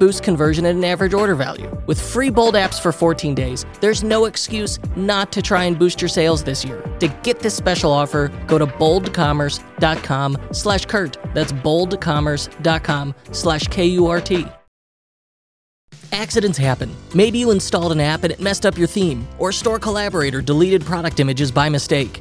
boost conversion and an average order value. With free Bold apps for 14 days, there's no excuse not to try and boost your sales this year. To get this special offer, go to boldcommerce.com slash Kurt. That's boldcommerce.com slash K-U-R-T. Accidents happen. Maybe you installed an app and it messed up your theme, or a store collaborator deleted product images by mistake.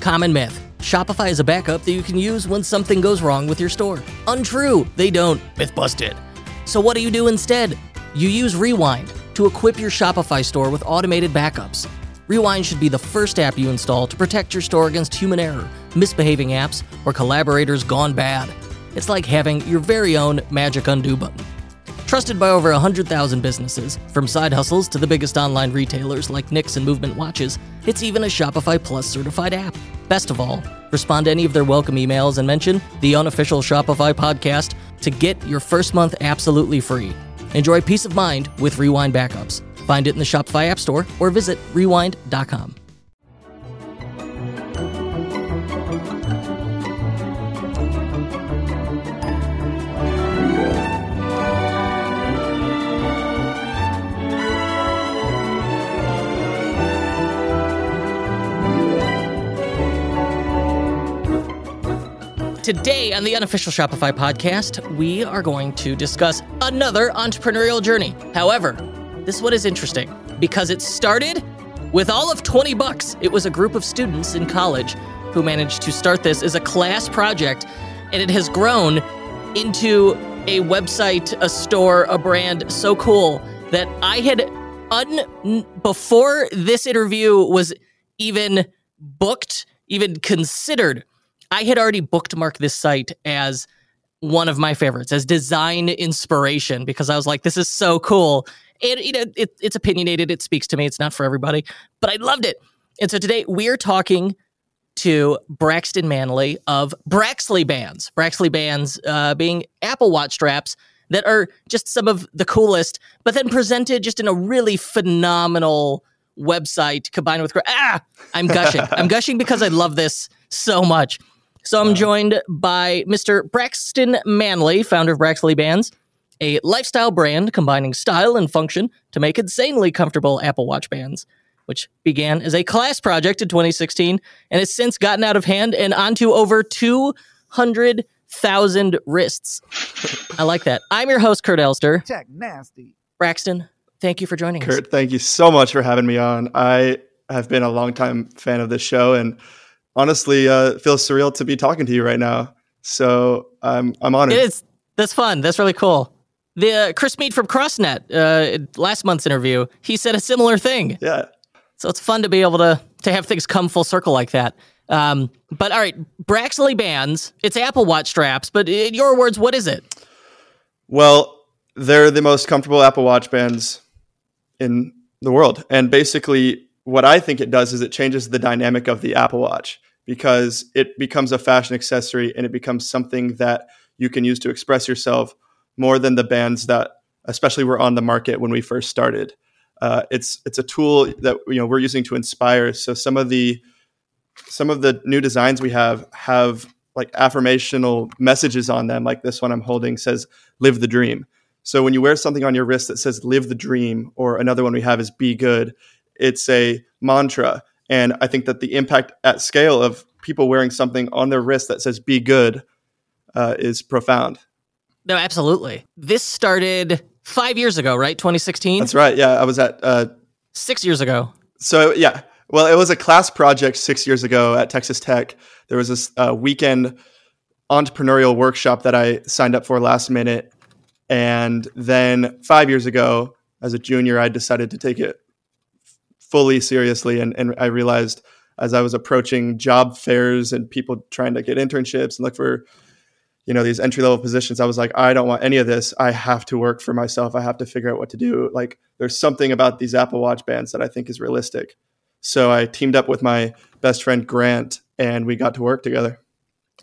Common myth. Shopify is a backup that you can use when something goes wrong with your store. Untrue, they don't. Myth busted. So what do you do instead? You use Rewind to equip your Shopify store with automated backups. Rewind should be the first app you install to protect your store against human error, misbehaving apps, or collaborators gone bad. It's like having your very own magic undo button. Trusted by over 100,000 businesses, from side hustles to the biggest online retailers like Nix and Movement Watches, it's even a Shopify Plus certified app. Best of all, respond to any of their welcome emails and mention the unofficial Shopify podcast to get your first month absolutely free. Enjoy peace of mind with Rewind backups. Find it in the Shopify App Store or visit rewind.com. Today on the unofficial Shopify podcast, we are going to discuss another entrepreneurial journey. However, this one is interesting because it started with all of 20 bucks. It was a group of students in college who managed to start this as a class project, and it has grown into a website, a store, a brand so cool that I had un before this interview was even booked, even considered I had already bookmarked this site as one of my favorites, as design inspiration, because I was like, this is so cool. And you know, it, it's opinionated, it speaks to me, it's not for everybody, but I loved it. And so today we're talking to Braxton Manley of Braxley Bands. Braxley Bands uh, being Apple Watch straps that are just some of the coolest, but then presented just in a really phenomenal website combined with ah, I'm gushing. I'm gushing because I love this so much. So I'm joined by Mr. Braxton Manley, founder of Braxley Bands, a lifestyle brand combining style and function to make insanely comfortable Apple Watch bands, which began as a class project in 2016 and has since gotten out of hand and onto over 200,000 wrists. I like that. I'm your host, Kurt Elster. Tech Nasty. Braxton, thank you for joining Kurt, us. thank you so much for having me on. I have been a longtime fan of this show and honestly uh, feels surreal to be talking to you right now. So I'm I'm honored. It is. That's fun. That's really cool. The uh, Chris Mead from CrossNet, uh, last month's interview, he said a similar thing. Yeah. So it's fun to be able to to have things come full circle like that. Um, but all right, Braxley bands. It's Apple Watch straps, but in your words, what is it? Well, they're the most comfortable Apple Watch bands in the world, and basically, what I think it does is it changes the dynamic of the Apple Watch because it becomes a fashion accessory and it becomes something that you can use to express yourself more than the bands that especially were on the market when we first started. Uh, it's it's a tool that you know we're using to inspire. So some of the some of the new designs we have have like affirmational messages on them. Like this one I'm holding says "Live the Dream." So when you wear something on your wrist that says "Live the Dream," or another one we have is "Be Good," it's a mantra. And I think that the impact at scale of people wearing something on their wrist that says "Be Good" uh, is profound. No, absolutely. This started five years ago, right? 2016. That's right. Yeah, I was at. Uh, Six years ago. so yeah, well, it was a class project six years ago at Texas Tech. There was this uh, weekend entrepreneurial workshop that I signed up for last minute. And then five years ago, as a junior, I decided to take it fully seriously. And, and I realized as I was approaching job fairs and people trying to get internships and look for, you know, these entry level positions, I was like, I don't want any of this. I have to work for myself. I have to figure out what to do. Like, there's something about these Apple Watch bands that I think is realistic. So I teamed up with my best friend Grant, and we got to work together.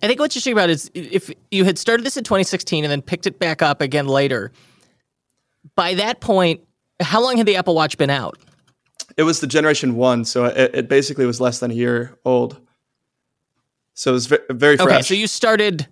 I think what you're talking about is if you had started this in 2016 and then picked it back up again later. By that point, how long had the Apple Watch been out? It was the generation one, so it, it basically was less than a year old. So it was very fresh. Okay, so you started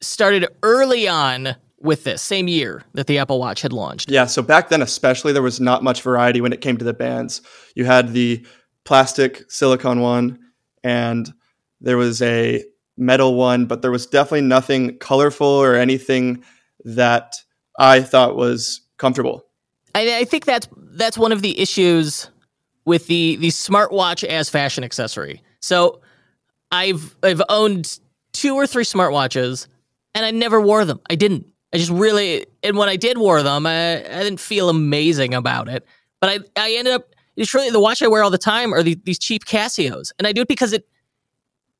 started early on with this same year that the Apple Watch had launched. Yeah, so back then especially there was not much variety when it came to the bands. You had the plastic silicone one and there was a metal one, but there was definitely nothing colorful or anything that I thought was comfortable. I, I think that's that's one of the issues with the the smartwatch as fashion accessory. So I've I've owned two or three smartwatches and I never wore them. I didn't. I just really and when I did wear them, I, I didn't feel amazing about it. But I I ended up it's really the watch I wear all the time are the, these cheap Casios, and I do it because it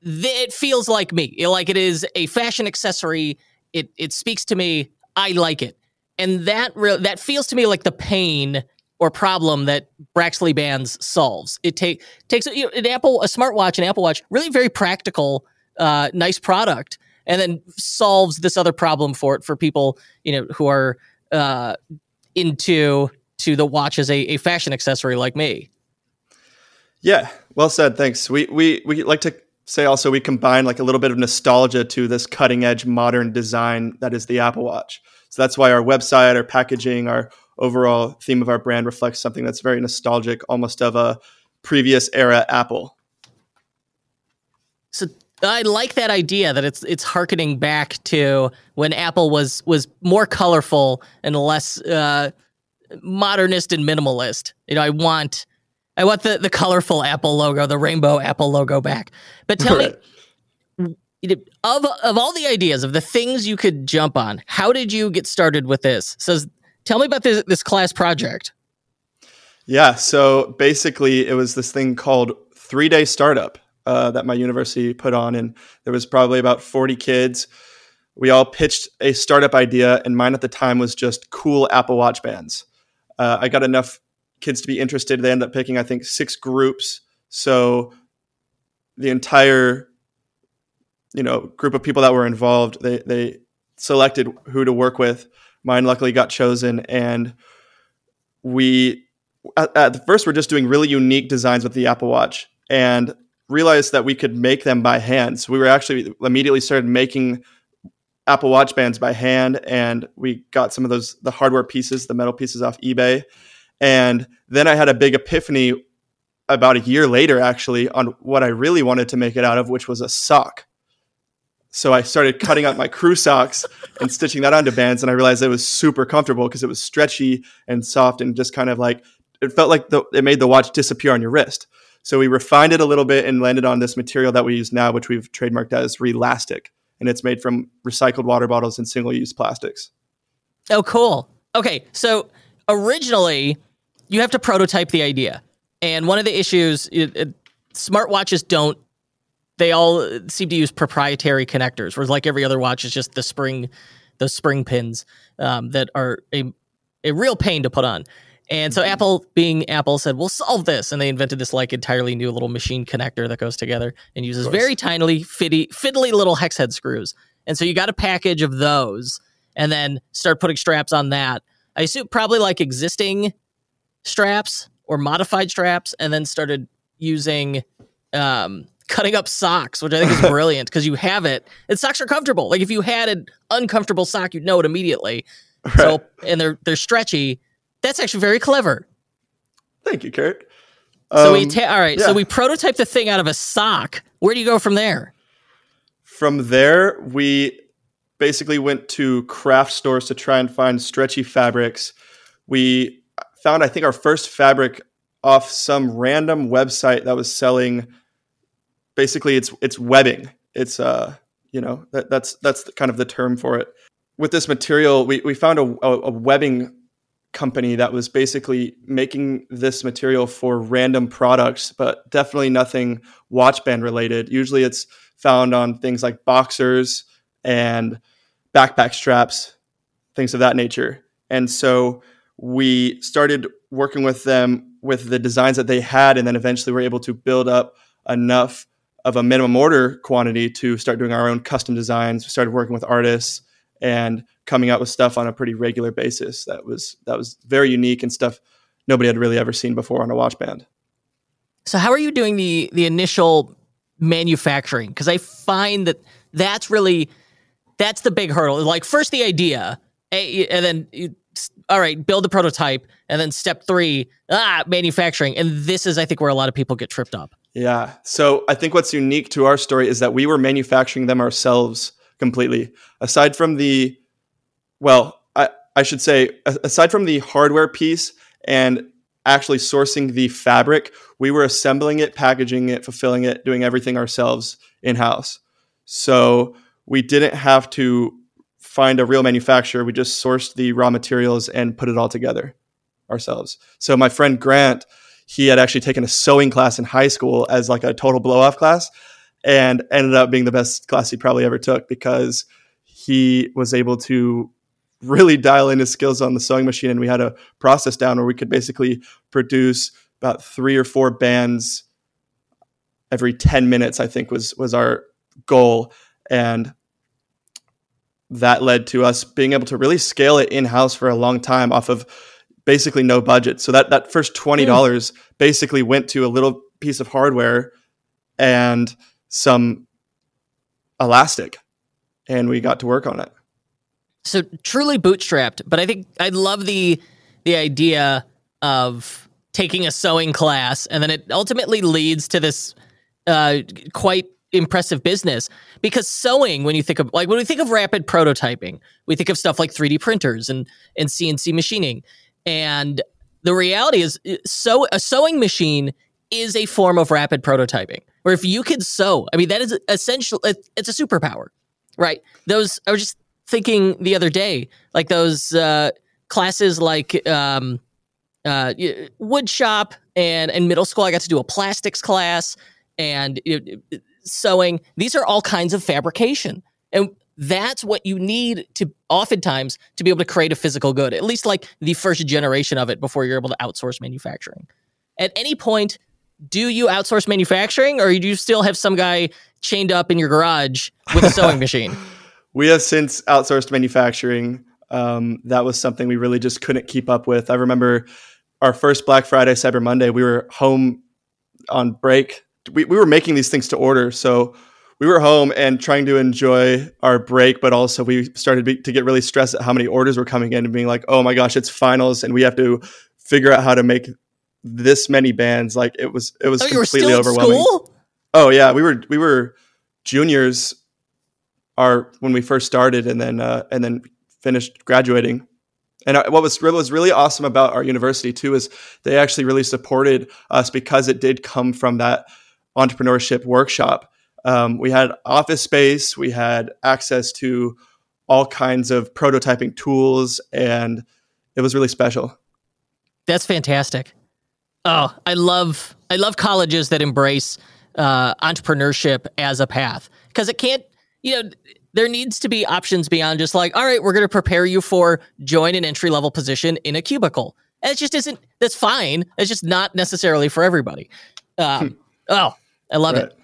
it feels like me. Like it is a fashion accessory. It it speaks to me. I like it, and that re- that feels to me like the pain or problem that Braxley Bands solves. It take takes you know, an Apple a smartwatch, an Apple Watch, really very practical, uh, nice product, and then solves this other problem for it for people you know who are uh, into to the watch as a, a fashion accessory like me. Yeah, well said. Thanks. We we we like to say also we combine like a little bit of nostalgia to this cutting edge modern design that is the Apple Watch. So that's why our website, our packaging, our overall theme of our brand reflects something that's very nostalgic, almost of a previous era Apple. So I like that idea that it's it's harkening back to when Apple was was more colorful and less uh, modernist and minimalist. You know, I want I want the, the colorful Apple logo, the rainbow Apple logo back. But tell right. me, of of all the ideas of the things you could jump on, how did you get started with this? So tell me about this this class project. Yeah, so basically, it was this thing called Three Day Startup uh, that my university put on, and there was probably about forty kids. We all pitched a startup idea, and mine at the time was just cool Apple Watch bands. Uh, I got enough kids to be interested. They ended up picking, I think, six groups. So the entire, you know, group of people that were involved, they they selected who to work with. Mine luckily got chosen, and we at, at first we're just doing really unique designs with the Apple Watch, and realized that we could make them by hand. So we were actually immediately started making Apple Watch bands by hand, and we got some of those the hardware pieces, the metal pieces off eBay and then I had a big epiphany about a year later, actually, on what I really wanted to make it out of, which was a sock. So I started cutting out my crew socks and stitching that onto bands, and I realized it was super comfortable because it was stretchy and soft and just kind of like it felt like the, it made the watch disappear on your wrist. So we refined it a little bit and landed on this material that we use now, which we've trademarked as Relastic, and it's made from recycled water bottles and single-use plastics. Oh, cool. Okay, so originally you have to prototype the idea. And one of the issues, it, it, smartwatches don't. They all seem to use proprietary connectors, whereas like every other watch is just the spring, the spring pins um, that are a a real pain to put on. And so mm-hmm. Apple, being Apple, said we'll solve this, and they invented this like entirely new little machine connector that goes together and uses very tiny, fitty, fiddly little hex head screws. And so you got a package of those, and then start putting straps on that. I assume probably like existing straps or modified straps and then started using um, cutting up socks, which I think is brilliant because you have it. And socks are comfortable. Like if you had an uncomfortable sock, you'd know it immediately. Right. So and they're they're stretchy. That's actually very clever. Thank you, Kurt. So um, we ta- all right. Yeah. So we prototype the thing out of a sock. Where do you go from there? From there, we basically went to craft stores to try and find stretchy fabrics. We found I think our first fabric off some random website that was selling basically it's it's webbing. It's uh you know that, that's that's kind of the term for it. With this material, we we found a, a, webbing company that was basically making this material for random products, but definitely nothing watch band related. Usually, it's found on things like boxers and backpack straps, things of that nature. And so we started working with them with the designs that they had, and then eventually we're able to build up enough of a minimum order quantity to start doing our own custom designs. We started working with artists and coming out with stuff on a pretty regular basis. That was that was very unique and stuff nobody had really ever seen before on a watch band. So how are you doing the the initial manufacturing? Because I find that that's really that's the big hurdle. Like first the idea, and then you, all right, build the prototype, and then step three, ah, manufacturing. And this is, I think, where a lot of people get tripped up. Yeah. So I think what's unique to our story is that we were manufacturing them ourselves completely. Aside from the, well, I, I should say, aside from the hardware piece and actually sourcing the fabric, we were assembling it, packaging it, fulfilling it, doing everything ourselves in house. So we didn't have to find a real manufacturer. We just sourced the raw materials and put it all together ourselves. So my friend Grant, he had actually taken a sewing class in high school as like a total blow off class and ended up being the best class he probably ever took because he was able to really dial in his skills on the sewing machine and we had a process down where we could basically produce about three or four bands every 10 minutes i think was was our goal. And that led to us being able to really scale it in house for a long time off of basically no budget. So that that first twenty dollars mm. basically went to a little piece of hardware and some elastic, and we got to work on it. So truly bootstrapped, but I think I love the the idea of taking a sewing class, and then it ultimately leads to this uh, quite impressive business because sewing when you think of like when we think of rapid prototyping we think of stuff like 3d printers and and cnc machining and the reality is, so a sewing machine is a form of rapid prototyping. Where if you can sew, I mean, that is essential. It's a superpower, right? Those I was just thinking the other day, like those uh, classes, like um, uh, wood shop, and in middle school, I got to do a plastics class and sewing. These are all kinds of fabrication, and that's what you need to oftentimes to be able to create a physical good, at least like the first generation of it before you're able to outsource manufacturing. At any point, do you outsource manufacturing or do you still have some guy chained up in your garage with a sewing machine? We have since outsourced manufacturing. Um, that was something we really just couldn't keep up with. I remember our first Black Friday, Cyber Monday, we were home on break. We, we were making these things to order. So we were home and trying to enjoy our break, but also we started be, to get really stressed at how many orders were coming in and being like, oh my gosh, it's finals and we have to figure out how to make this many bands. Like it was, it was oh, completely overwhelming. Oh yeah, we were we were juniors, our when we first started, and then uh, and then finished graduating. And uh, what was what was really awesome about our university too is they actually really supported us because it did come from that entrepreneurship workshop um, we had office space, we had access to all kinds of prototyping tools, and it was really special. That's fantastic. Oh, I love I love colleges that embrace uh, entrepreneurship as a path because it can't. You know, there needs to be options beyond just like, all right, we're going to prepare you for join an entry level position in a cubicle. And it just isn't. That's fine. It's just not necessarily for everybody. Um, oh, I love right. it.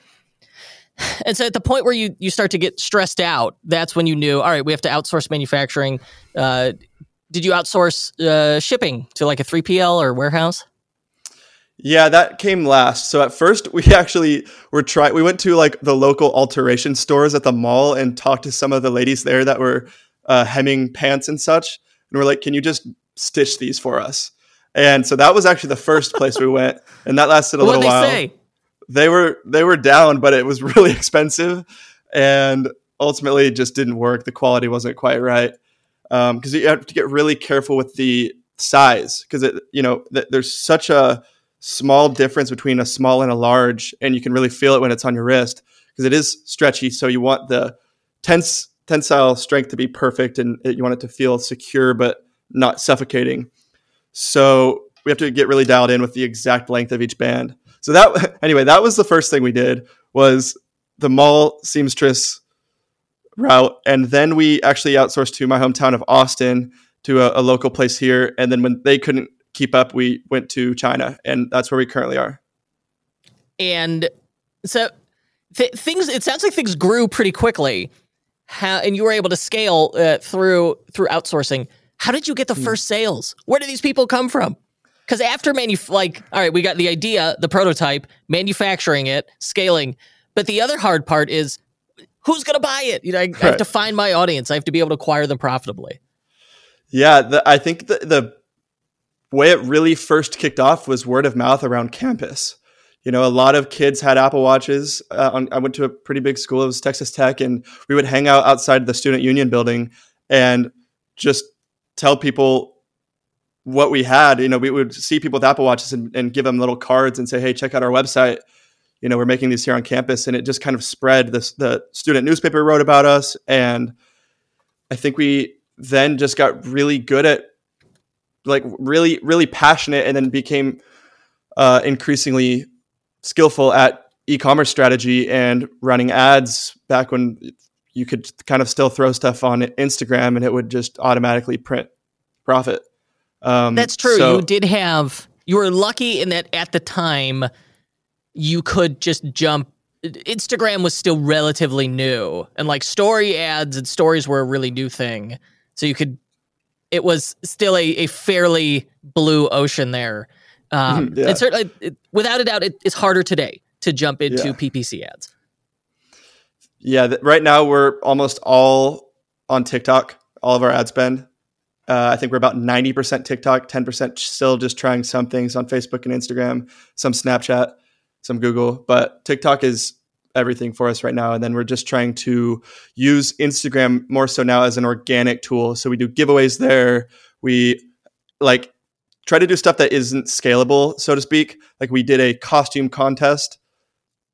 And so at the point where you you start to get stressed out, that's when you knew, all right, we have to outsource manufacturing. Uh, did you outsource uh, shipping to like a 3PL or warehouse? Yeah, that came last. So at first we actually were trying we went to like the local alteration stores at the mall and talked to some of the ladies there that were uh, hemming pants and such. And we're like, can you just stitch these for us? And so that was actually the first place we went. And that lasted a little while. Say? They were they were down, but it was really expensive, and ultimately it just didn't work. The quality wasn't quite right because um, you have to get really careful with the size because it you know th- there's such a small difference between a small and a large, and you can really feel it when it's on your wrist because it is stretchy. So you want the tense tensile strength to be perfect, and it, you want it to feel secure but not suffocating. So we have to get really dialed in with the exact length of each band. So that anyway, that was the first thing we did was the mall seamstress route, and then we actually outsourced to my hometown of Austin to a, a local place here, and then when they couldn't keep up, we went to China, and that's where we currently are. And so th- things, it sounds like things grew pretty quickly. How and you were able to scale uh, through through outsourcing. How did you get the hmm. first sales? Where did these people come from? Because after manuf, like, all right, we got the idea, the prototype, manufacturing it, scaling. But the other hard part is who's going to buy it? You know, I, right. I, have to find my audience. I have to be able to acquire them profitably. Yeah, the, I think the, the way it really first kicked off was word of mouth around campus. You know, a lot of kids had Apple Watches. Uh, on, I went to a pretty big school. It was Texas Tech, and we would hang out outside the Student Union building and just tell people what we had. You know, we would see people with Apple Watches and, and give them little cards and say, "Hey, check out our website." You know, we're making these here on campus, and it just kind of spread. The student newspaper wrote about us, and I think we then just got really good at, like, really, really passionate, and then became uh, increasingly skillful at e-commerce strategy and running ads back when you could kind of still throw stuff on Instagram and it would just automatically print profit. Um, That's true. So, you did have, you were lucky in that at the time you could just jump. Instagram was still relatively new and like story ads and stories were a really new thing. So you could, it was still a, a fairly blue ocean there. Um, yeah. And certainly, it, without a doubt, it, it's harder today to jump into yeah. PPC ads. Yeah, th- right now we're almost all on TikTok, all of our ad spend. Uh, I think we're about 90% TikTok, 10% still just trying some things on Facebook and Instagram, some Snapchat, some Google. But TikTok is everything for us right now. And then we're just trying to use Instagram more so now as an organic tool. So we do giveaways there. We like try to do stuff that isn't scalable, so to speak. Like we did a costume contest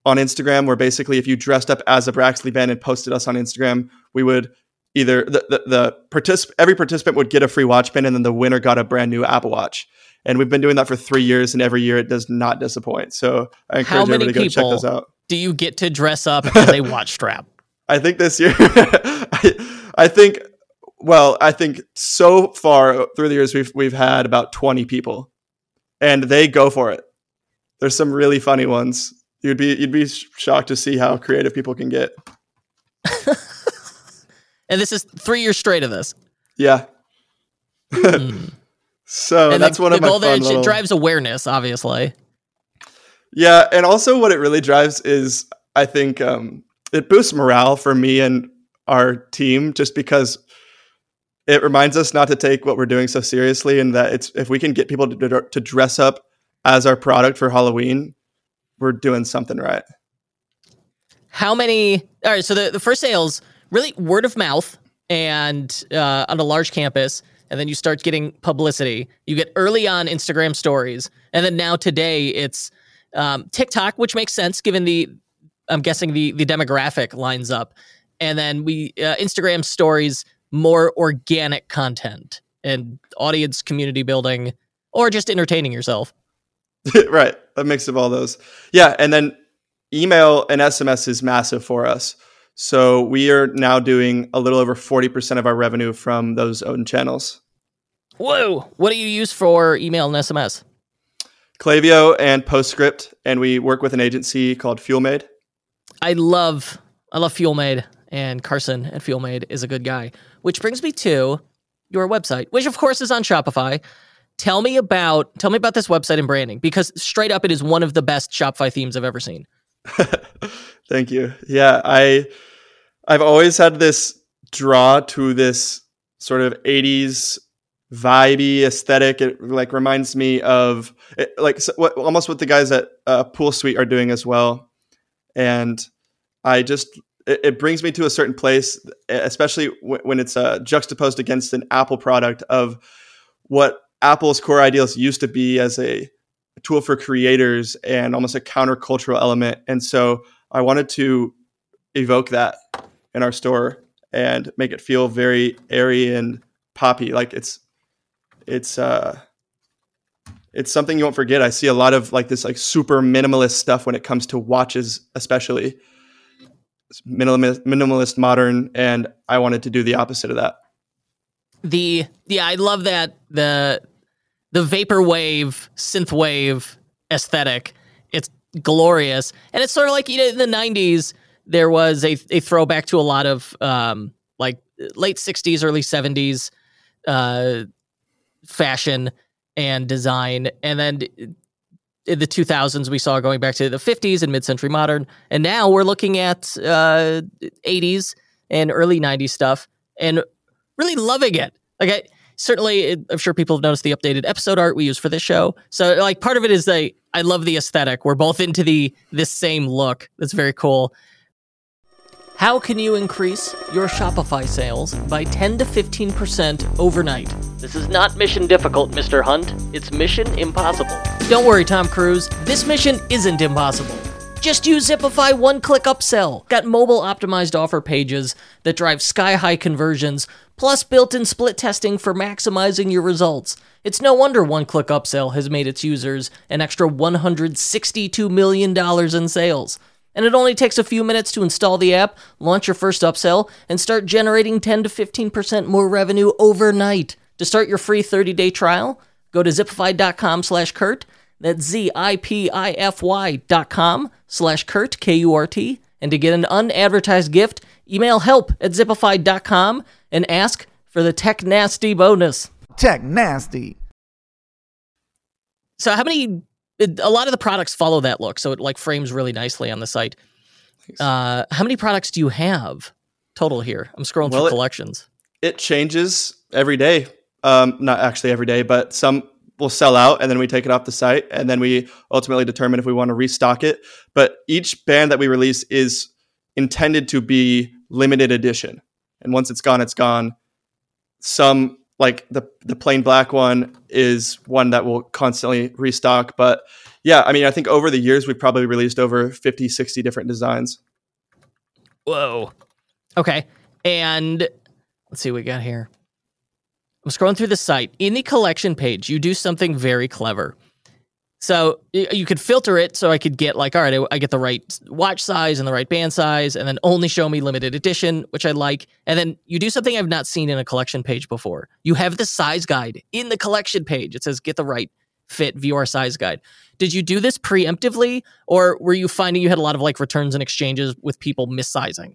on Instagram where basically if you dressed up as a Braxley band and posted us on Instagram, we would either the the, the particip- every participant would get a free watch band and then the winner got a brand new Apple Watch. And we've been doing that for three years, and every year it does not disappoint. So I encourage everybody to go check those out. Do you get to dress up as a watch strap? I think this year, I, I think well, I think so far through the years we've we've had about 20 people and they go for it. There's some really funny ones you'd be you'd be shocked to see how creative people can get. and this is three years straight of this. Yeah. Hmm. so and that's the, one of the my goal there. Little... It drives awareness, obviously. Yeah, and also what it really drives is I think um, it boosts morale for me and our team just because it reminds us not to take what we're doing so seriously and that it's if we can get people to, to dress up as our product for Halloween, we're doing something right. How many? All right, so the, the first sales really word of mouth and uh, on a large campus, and then you start getting publicity. You get early on Instagram stories, and then now today it's um, TikTok, which makes sense given the I'm guessing the the demographic lines up, and then we uh, Instagram stories more organic content and audience community building, or just entertaining yourself. right. A mix of all those. Yeah. And then email and SMS is massive for us. So we are now doing a little over 40% of our revenue from those own channels. Whoa. What do you use for email and SMS? Klaviyo and Postscript. And we work with an agency called FuelMade. I love, I love FuelMade and Carson at FuelMade is a good guy. Which brings me to your website, which of course is on Shopify. Tell me about tell me about this website and branding because straight up it is one of the best Shopify themes I've ever seen. Thank you. Yeah, I I've always had this draw to this sort of 80s vibey aesthetic. It like reminds me of it, like what, almost what the guys at uh, PoolSuite are doing as well. And I just it, it brings me to a certain place, especially w- when it's uh, juxtaposed against an Apple product of what Apple's core ideals used to be as a tool for creators and almost a countercultural element. And so I wanted to evoke that in our store. and make it feel very airy and poppy. Like it's it's uh it's something you won't forget. I see a lot of like this like super minimalist stuff when it comes to watches, especially minimalist, minimalist modern, and I wanted to do the opposite of that. The yeah, I love that the the vaporwave synthwave aesthetic. It's glorious, and it's sort of like you know in the '90s there was a a throwback to a lot of um like late '60s, early '70s uh fashion and design. And then in the 2000s, we saw going back to the 50s and mid century modern. And now we're looking at uh, 80s and early 90s stuff and really loving it. Like, I certainly, I'm sure people have noticed the updated episode art we use for this show. So, like, part of it is the I love the aesthetic. We're both into the this same look. That's very cool. How can you increase your Shopify sales by 10 to 15% overnight? This is not mission difficult, Mr. Hunt. It's mission impossible. Don't worry, Tom Cruise. This mission isn't impossible. Just use Zipify one click upsell. Got mobile optimized offer pages that drive sky high conversions, plus built in split testing for maximizing your results. It's no wonder one click upsell has made its users an extra $162 million in sales. And it only takes a few minutes to install the app, launch your first upsell, and start generating 10 to 15% more revenue overnight. To start your free 30-day trial, go to zipify.com slash Kurt. That's Z-I-P-I-F-Y dot com slash Kurt, K-U-R-T. And to get an unadvertised gift, email help at zipify.com and ask for the Tech Nasty bonus. Tech Nasty. So how many it, a lot of the products follow that look, so it like frames really nicely on the site. Uh, how many products do you have total here? I'm scrolling well, through it, collections. It changes every day. Um, not actually every day, but some will sell out and then we take it off the site and then we ultimately determine if we want to restock it. But each band that we release is intended to be limited edition. And once it's gone, it's gone. Some like the the plain black one is one that will constantly restock but yeah i mean i think over the years we've probably released over 50 60 different designs whoa okay and let's see what we got here i'm scrolling through the site in the collection page you do something very clever so you could filter it so I could get like, all right, I get the right watch size and the right band size, and then only show me limited edition, which I like. And then you do something I've not seen in a collection page before. You have the size guide in the collection page. It says get the right fit, VR size guide. Did you do this preemptively, or were you finding you had a lot of like returns and exchanges with people missizing?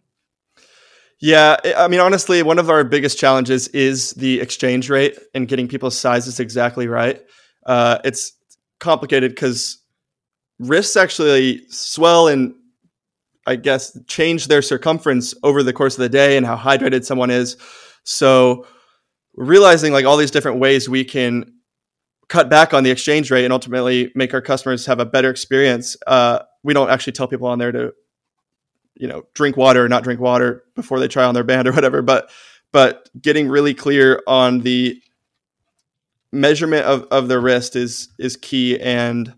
Yeah, I mean, honestly, one of our biggest challenges is the exchange rate and getting people's sizes exactly right. Uh, it's complicated because wrists actually swell and I guess change their circumference over the course of the day and how hydrated someone is. So realizing like all these different ways we can cut back on the exchange rate and ultimately make our customers have a better experience. Uh, we don't actually tell people on there to, you know, drink water or not drink water before they try on their band or whatever. But but getting really clear on the measurement of, of the wrist is is key, and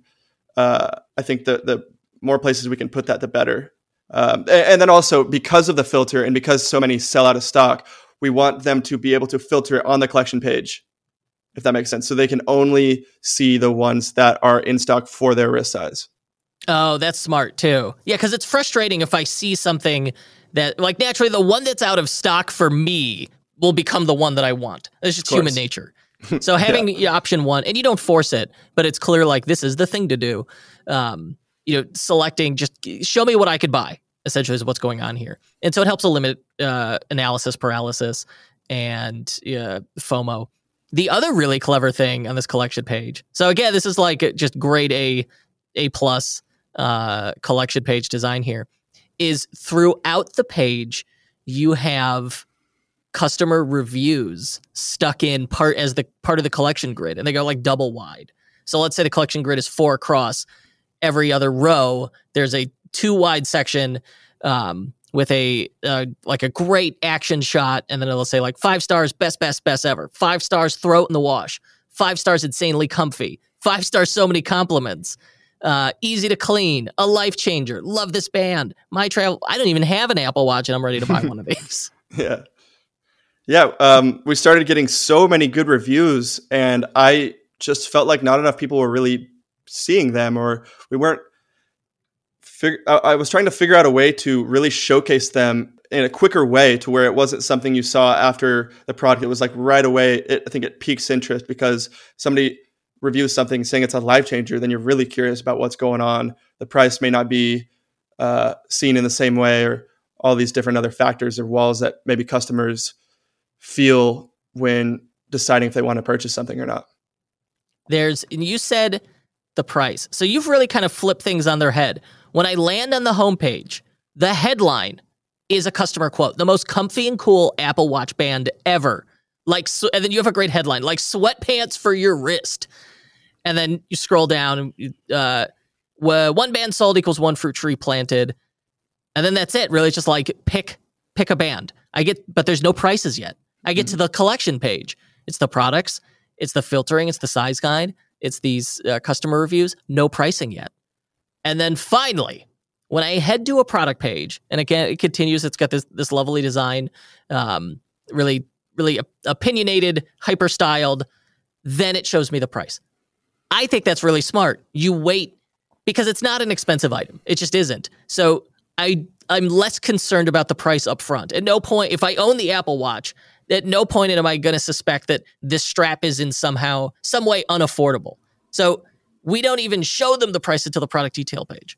uh, I think the the more places we can put that, the better. Um, and, and, then also because of the filter and because so many sell out of stock, we want them to be able to filter it on the collection page, if that makes sense. So they can only see the ones that are in stock for their wrist size. Oh, that's smart too. Yeah, because it's frustrating if I see something that, like, naturally, the one that's out of stock for me will become the one that I want. It's just human nature. So having yeah. option one, and you don't force it, but it's clear like this is the thing to do. Um, you know, selecting just show me what I could buy. Essentially, is what's going on here, and so it helps eliminate uh, analysis paralysis and uh, FOMO. The other really clever thing on this collection page. So again, this is like just grade A, A plus uh, collection page design here. Is throughout the page you have customer reviews stuck in part as the part of the collection grid and they go like double wide. So let's say the collection grid is four across. Every other row, there's a two wide section um, with a uh, like a great action shot, and then it'll say like five stars, best, best, best ever. Five stars, throw it in the wash. Five stars, insanely comfy. Five stars, so many compliments. Uh, easy to clean, a life changer. Love this band. My travel. I don't even have an Apple Watch, and I'm ready to buy one of these. Yeah. Yeah. Um, we started getting so many good reviews, and I just felt like not enough people were really seeing them, or we weren't. Fig- I was trying to figure out a way to really showcase them in a quicker way to where it wasn't something you saw after the product. It was like right away. It, I think it piques interest because somebody reviews something saying it's a life changer. Then you're really curious about what's going on. The price may not be uh, seen in the same way, or all these different other factors or walls that maybe customers feel when deciding if they want to purchase something or not. There's, and you said the price. So you've really kind of flipped things on their head. When I land on the homepage, the headline is a customer quote, the most comfy and cool Apple Watch band ever. Like, and then you have a great headline, like sweatpants for your wrist. And then you scroll down, and uh, one band sold equals one fruit tree planted and then that's it. Really, it's just like pick pick a band. I get, but there's no prices yet. I get mm-hmm. to the collection page. It's the products, it's the filtering, it's the size guide, it's these uh, customer reviews. No pricing yet. And then finally, when I head to a product page, and again, it continues. It's got this this lovely design, um, really really opinionated, hyper styled. Then it shows me the price. I think that's really smart. You wait because it's not an expensive item. It just isn't. So I I'm less concerned about the price up front. At no point, if I own the Apple Watch, at no point am I going to suspect that this strap is in somehow some way unaffordable. So we don't even show them the price until the product detail page.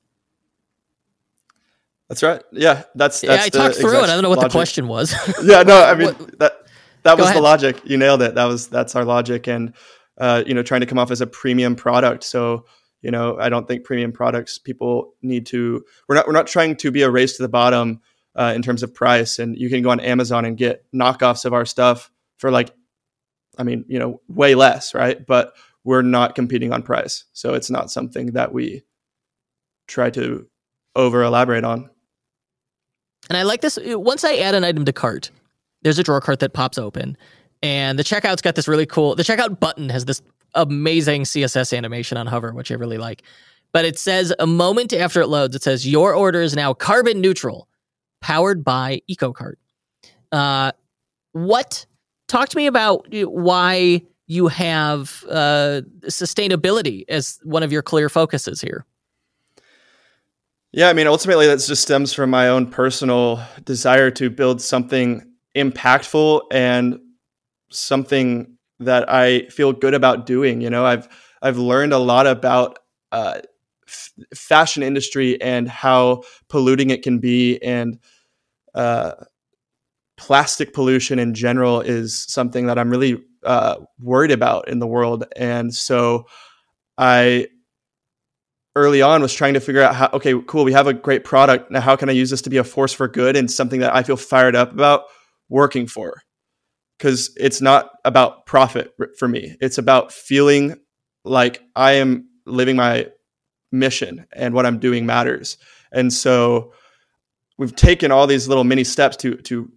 That's right. Yeah, that's, that's yeah. I talked through it. I don't know what logic. the question was. yeah, no, I mean what, that was ahead. the logic. You nailed it. That was that's our logic, and uh, you know, trying to come off as a premium product. So you know i don't think premium products people need to we're not we're not trying to be a race to the bottom uh, in terms of price and you can go on amazon and get knockoffs of our stuff for like i mean you know way less right but we're not competing on price so it's not something that we try to over elaborate on and i like this once i add an item to cart there's a drawer cart that pops open and the checkout's got this really cool the checkout button has this amazing CSS animation on hover, which I really like. But it says a moment after it loads, it says your order is now carbon neutral, powered by EcoCart. Uh, what? Talk to me about why you have uh, sustainability as one of your clear focuses here. Yeah, I mean, ultimately, that just stems from my own personal desire to build something impactful and something that I feel good about doing. You know, I've I've learned a lot about uh, f- fashion industry and how polluting it can be, and uh, plastic pollution in general is something that I'm really uh, worried about in the world. And so, I early on was trying to figure out how okay cool we have a great product now how can i use this to be a force for good and something that i feel fired up about working for because it's not about profit for me. It's about feeling like I am living my mission and what I'm doing matters. And so we've taken all these little mini steps to to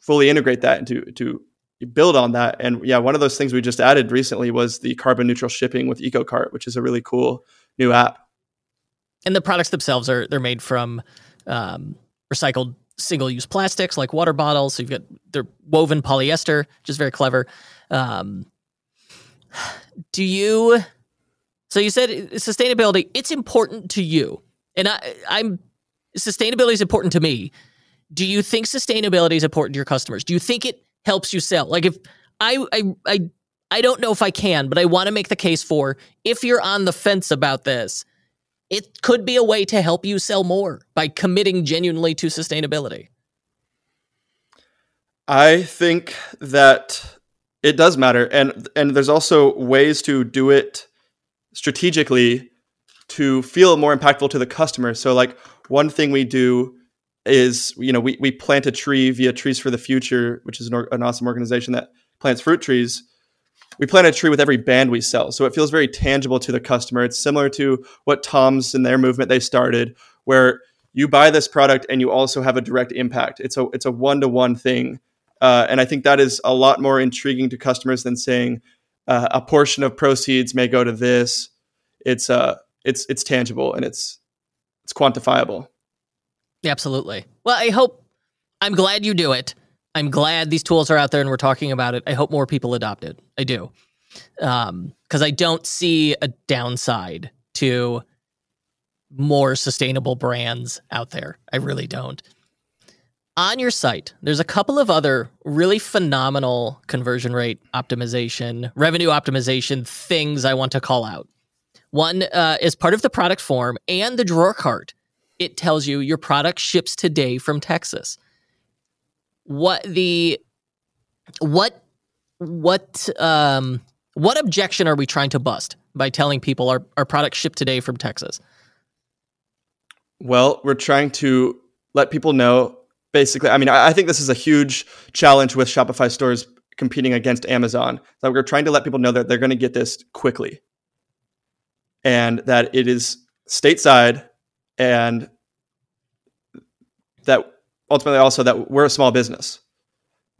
fully integrate that and to to build on that. And yeah, one of those things we just added recently was the carbon neutral shipping with EcoCart, which is a really cool new app. And the products themselves are they're made from um, recycled single use plastics like water bottles. So you've got they're woven polyester, which is very clever. Um, do you? So you said sustainability. It's important to you, and I, I'm sustainability is important to me. Do you think sustainability is important to your customers? Do you think it helps you sell? Like if I I I I don't know if I can, but I want to make the case for if you're on the fence about this, it could be a way to help you sell more by committing genuinely to sustainability. I think that it does matter and and there's also ways to do it strategically to feel more impactful to the customer. So like one thing we do is you know we we plant a tree via Trees for the Future, which is an, an awesome organization that plants fruit trees we plant a tree with every band we sell. So it feels very tangible to the customer. It's similar to what Tom's and their movement they started, where you buy this product and you also have a direct impact. It's a it's a one to one thing, uh, and I think that is a lot more intriguing to customers than saying uh, a portion of proceeds may go to this. It's uh it's it's tangible and it's it's quantifiable. Absolutely. Well, I hope I'm glad you do it. I'm glad these tools are out there and we're talking about it. I hope more people adopt it. I do. Um, because I don't see a downside to more sustainable brands out there. I really don't. On your site, there's a couple of other really phenomenal conversion rate optimization, revenue optimization things I want to call out. One uh, is part of the product form and the drawer cart. It tells you your product ships today from Texas. What the what what um what objection are we trying to bust by telling people our, our product shipped today from Texas? Well, we're trying to let people know basically. I mean, I, I think this is a huge challenge with Shopify stores competing against Amazon. That we're trying to let people know that they're going to get this quickly and that it is stateside and that ultimately also that we're a small business.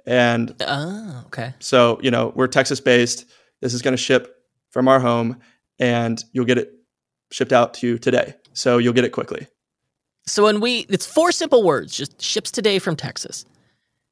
And oh, okay. So, you know, we're Texas based. This is going to ship from our home and you'll get it shipped out to you today. So you'll get it quickly. So when we, it's four simple words, just ships today from Texas.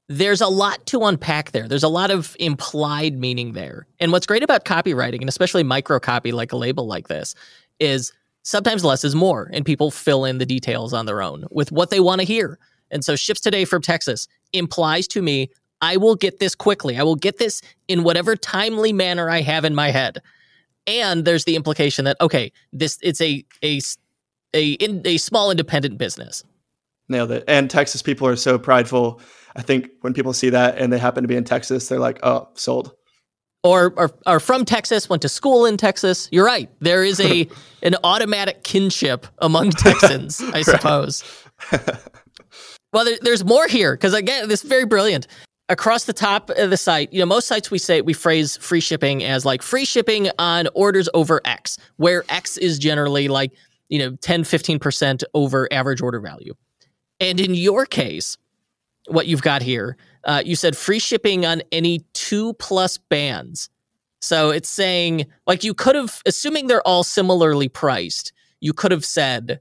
There's a lot to unpack there. There's a lot of implied meaning there. And what's great about copywriting, and especially micro copy like a label like this, is sometimes less is more, and people fill in the details on their own with what they want to hear. And so ships today from Texas implies to me, I will get this quickly. I will get this in whatever timely manner I have in my head. And there's the implication that okay, this it's a a a in, a small independent business. Nailed it. And Texas people are so prideful. I think when people see that and they happen to be in Texas, they're like, "Oh, sold." Or are, are from Texas, went to school in Texas. You're right. There is a an automatic kinship among Texans, I suppose. well, there, there's more here because again, this is very brilliant. Across the top of the site, you know, most sites we say we phrase free shipping as like free shipping on orders over X, where X is generally like you know 10 15% over average order value and in your case what you've got here uh, you said free shipping on any two plus bands so it's saying like you could have assuming they're all similarly priced you could have said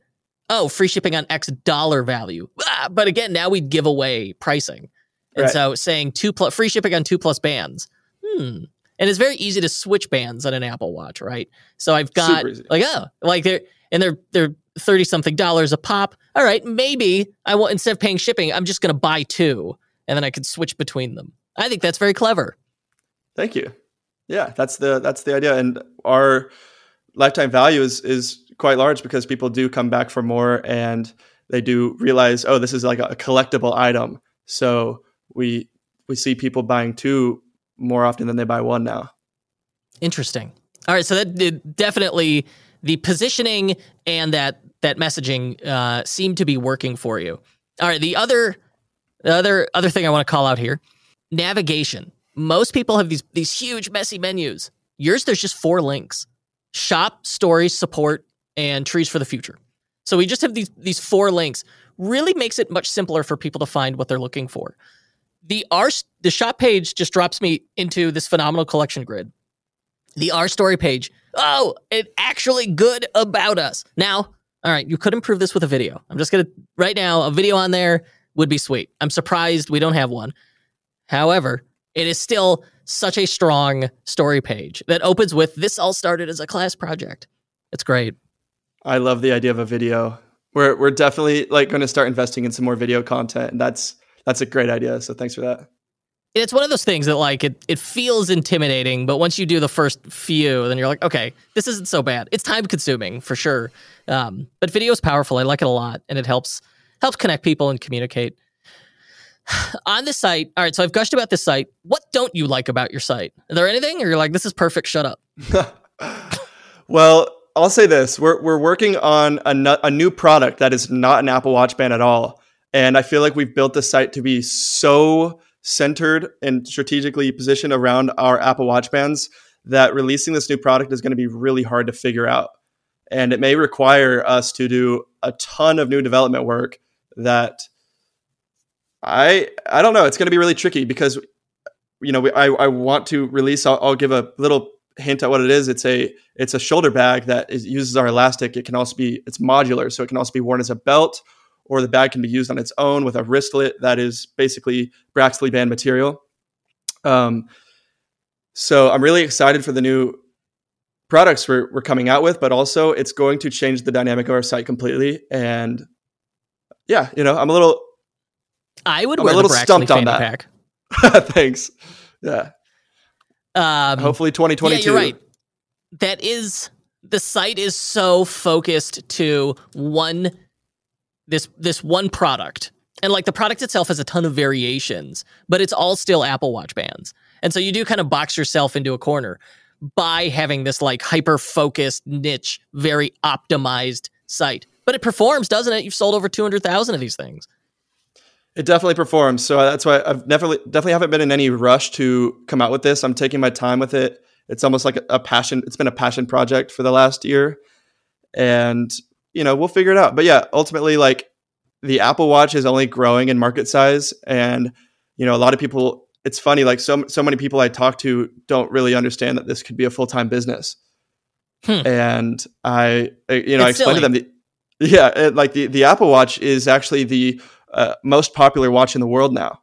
oh free shipping on x dollar value ah, but again now we'd give away pricing and right. so saying two plus free shipping on two plus bands hmm and it's very easy to switch bands on an apple watch right so i've got like oh like they're and they're they're 30 something dollars a pop. All right, maybe I will instead of paying shipping, I'm just going to buy two and then I could switch between them. I think that's very clever. Thank you. Yeah, that's the that's the idea and our lifetime value is is quite large because people do come back for more and they do realize, oh, this is like a collectible item. So we we see people buying two more often than they buy one now. Interesting. All right, so that definitely the positioning and that that messaging uh, seem to be working for you. All right, the other the other other thing I want to call out here, navigation. Most people have these these huge messy menus. Yours there's just four links. Shop, stories, support, and trees for the future. So we just have these these four links. Really makes it much simpler for people to find what they're looking for. The R the shop page just drops me into this phenomenal collection grid. The R story page oh, it actually good about us. Now, all right, you could improve this with a video. I'm just gonna right now, a video on there would be sweet. I'm surprised we don't have one. However, it is still such a strong story page that opens with this all started as a class project. It's great. I love the idea of a video. We're we're definitely like going to start investing in some more video content and that's that's a great idea. So thanks for that it's one of those things that like it it feels intimidating, but once you do the first few, then you're like, okay, this isn't so bad. It's time consuming for sure, um, but video is powerful. I like it a lot, and it helps helps connect people and communicate. On the site, all right. So I've gushed about this site. What don't you like about your site? Is there anything, or you're like, this is perfect? Shut up. well, I'll say this: we're we're working on a, a new product that is not an Apple Watch band at all, and I feel like we've built the site to be so centered and strategically positioned around our Apple Watch bands that releasing this new product is going to be really hard to figure out. And it may require us to do a ton of new development work that I I don't know. It's going to be really tricky because you know I I want to release. I'll, I'll, give a little hint at what it is. It's a it's a shoulder bag that is, uses our elastic. It can also be it's modular, so it can also be worn as a belt or the bag can be used on its own with a wristlet that is basically Braxley band material. Um, so I'm really excited for the new products we're, we're coming out with, but also it's going to change the dynamic of our site completely. And yeah, you know, I'm a little. I would I'm wear a little stumped on that. pack. Thanks. Yeah. Um, Hopefully 2022. Yeah, you're right. That is the site is so focused to one this this one product. And like the product itself has a ton of variations, but it's all still Apple Watch bands. And so you do kind of box yourself into a corner by having this like hyper focused niche, very optimized site. But it performs, doesn't it? You've sold over 200,000 of these things. It definitely performs. So that's why I've definitely definitely haven't been in any rush to come out with this. I'm taking my time with it. It's almost like a, passion. It's been a passion project for the last year, and you know we'll figure it out. But yeah, ultimately, like the Apple Watch is only growing in market size, and you know a lot of people. It's funny, like so so many people I talk to don't really understand that this could be a full time business. Hmm. And I, I- you know, I It's explained to them, the, yeah, it, like the the Apple Watch is actually the uh, most popular watch in the world now.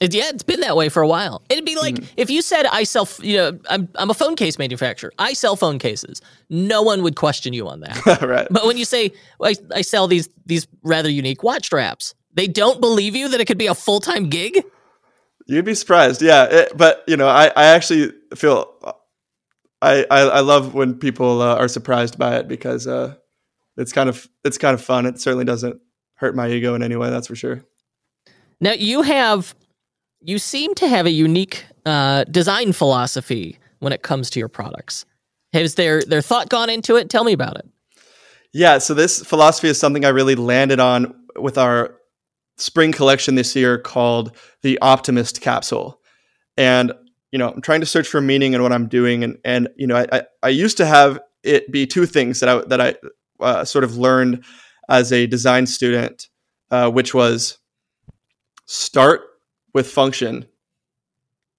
It, yeah, it's been that way for a while. It'd be like if you said I sell, you know, I'm I'm a phone case manufacturer. I sell phone cases. No one would question you on that. right. but when you say I, I sell these these rather unique watch straps, they don't believe you that it could be a full time gig. You'd be surprised, yeah. It, but you know, I, I actually feel I, I I love when people uh, are surprised by it because uh, it's kind of it's kind of fun. It certainly doesn't hurt my ego in any way. That's for sure. Now you have, you seem to have a unique uh, design philosophy when it comes to your products. Has their their thought gone into it? Tell me about it. Yeah. So this philosophy is something I really landed on with our spring collection this year called the Optimist Capsule, and you know I'm trying to search for meaning in what I'm doing, and and you know I I, I used to have it be two things that I that I uh, sort of learned as a design student, uh, which was start with function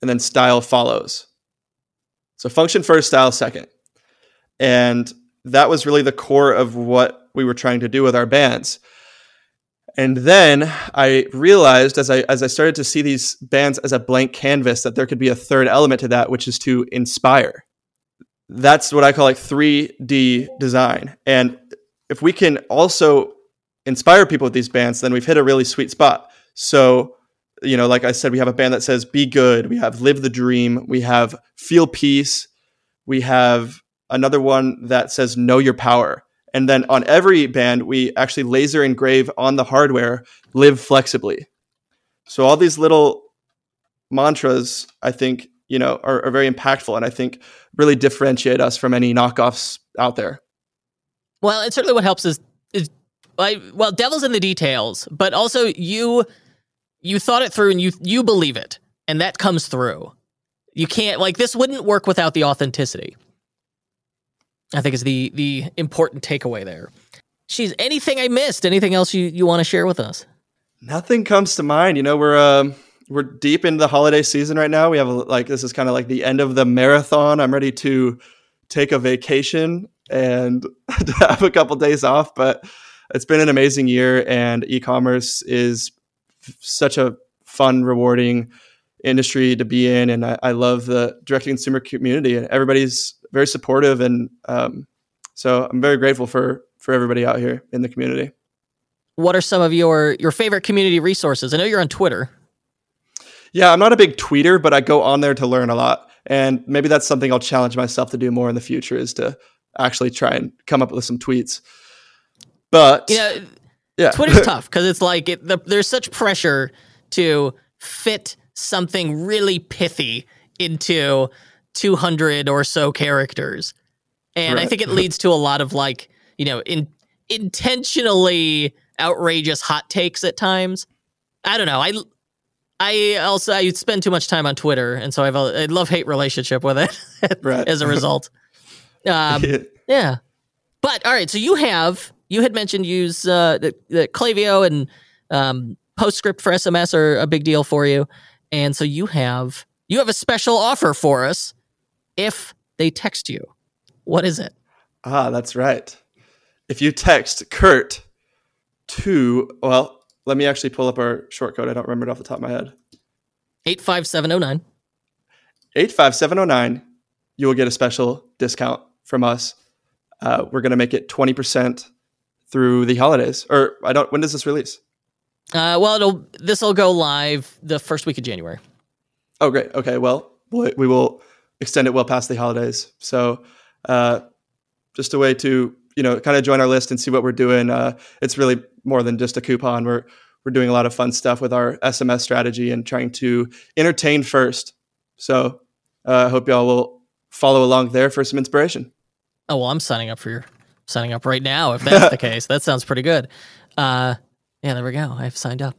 and then style follows. So function first, style second. And that was really the core of what we were trying to do with our bands. And then I realized as I as I started to see these bands as a blank canvas that there could be a third element to that, which is to inspire. That's what I call like 3D design. And if we can also inspire people with these bands, then we've hit a really sweet spot. So, you know, like I said, we have a band that says be good, we have live the dream, we have feel peace, we have another one that says know your power. And then on every band, we actually laser engrave on the hardware live flexibly. So all these little mantras, I think, you know, are, are very impactful and I think really differentiate us from any knockoffs out there. Well, and certainly what helps is is well, devil's in the details, but also you you thought it through and you you believe it, and that comes through. You can't like this wouldn't work without the authenticity. I think is the the important takeaway there. She's anything I missed? Anything else you you want to share with us? Nothing comes to mind. You know, we're um, we're deep into the holiday season right now. We have a, like this is kind of like the end of the marathon. I'm ready to take a vacation and to have a couple days off, but it's been an amazing year and e-commerce is f- such a fun, rewarding industry to be in. And I, I love the direct consumer community and everybody's very supportive. And um, so I'm very grateful for, for everybody out here in the community. What are some of your your favorite community resources? I know you're on Twitter. Yeah, I'm not a big tweeter, but I go on there to learn a lot. And maybe that's something I'll challenge myself to do more in the future is to actually try and come up with some tweets. But You know, yeah, Twitter's tough because it's like it, the, there's such pressure to fit something really pithy into 200 or so characters, and I think it leads to a lot of like you know in intentionally outrageous hot takes at times. I don't know. I I also I spend too much time on Twitter, and so I have a, a love hate relationship with it Right. as a result. Um, yeah. But all right, so you have you had mentioned use uh the, the Klaviyo and um PostScript for SMS are a big deal for you. And so you have you have a special offer for us if they text you. What is it? ah, that's right. If you text Kurt to, well, let me actually pull up our short code. I don't remember it off the top of my head. 85709. 85709, you will get a special discount from us. Uh, we're going to make it 20% through the holidays. Or I don't, when does this release? Uh, well, it'll this will go live the first week of January. Oh, great. Okay. Well, we will extend it well past the holidays. So, uh, just a way to you know kind of join our list and see what we're doing. Uh, it's really more than just a coupon. We're we're doing a lot of fun stuff with our SMS strategy and trying to entertain first. So, uh, I hope y'all will follow along there for some inspiration. Oh well, I'm signing up for your signing up right now if that's the case. That sounds pretty good. Uh, yeah, there we go. I've signed up.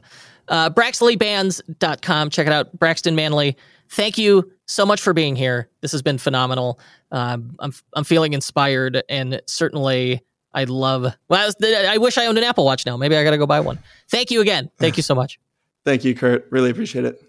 Uh, BraxleyBands.com. Check it out. Braxton Manley. Thank you so much for being here. This has been phenomenal. Um, I'm I'm feeling inspired, and certainly I love. Well, I wish I owned an Apple Watch now. Maybe I got to go buy one. Thank you again. Thank you so much. Thank you, Kurt. Really appreciate it.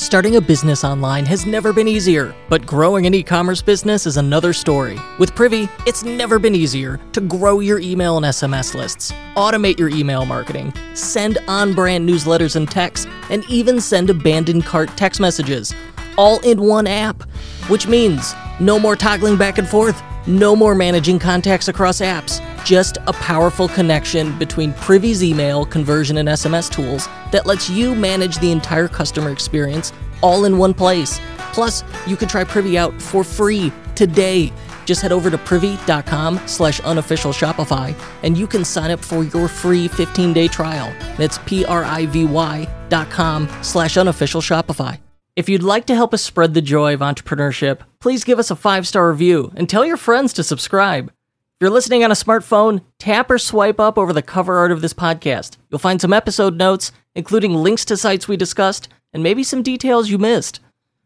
Starting a business online has never been easier, but growing an e commerce business is another story. With Privy, it's never been easier to grow your email and SMS lists, automate your email marketing, send on brand newsletters and texts, and even send abandoned cart text messages, all in one app. Which means no more toggling back and forth, no more managing contacts across apps just a powerful connection between Privy's email, conversion, and SMS tools that lets you manage the entire customer experience all in one place. Plus, you can try Privy out for free today. Just head over to privy.com slash unofficial Shopify and you can sign up for your free 15 day trial. That's P R I V Y dot com slash unofficial Shopify. If you'd like to help us spread the joy of entrepreneurship, please give us a five star review and tell your friends to subscribe. If you're listening on a smartphone, tap or swipe up over the cover art of this podcast. You'll find some episode notes, including links to sites we discussed, and maybe some details you missed.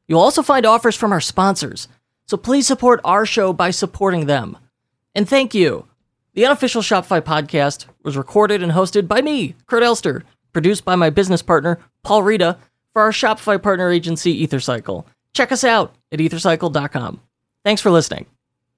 You'll also find offers from our sponsors, so please support our show by supporting them. And thank you. The unofficial Shopify podcast was recorded and hosted by me, Kurt Elster, produced by my business partner, Paul Reda, for our Shopify partner agency, EtherCycle. Check us out at ethercycle.com. Thanks for listening.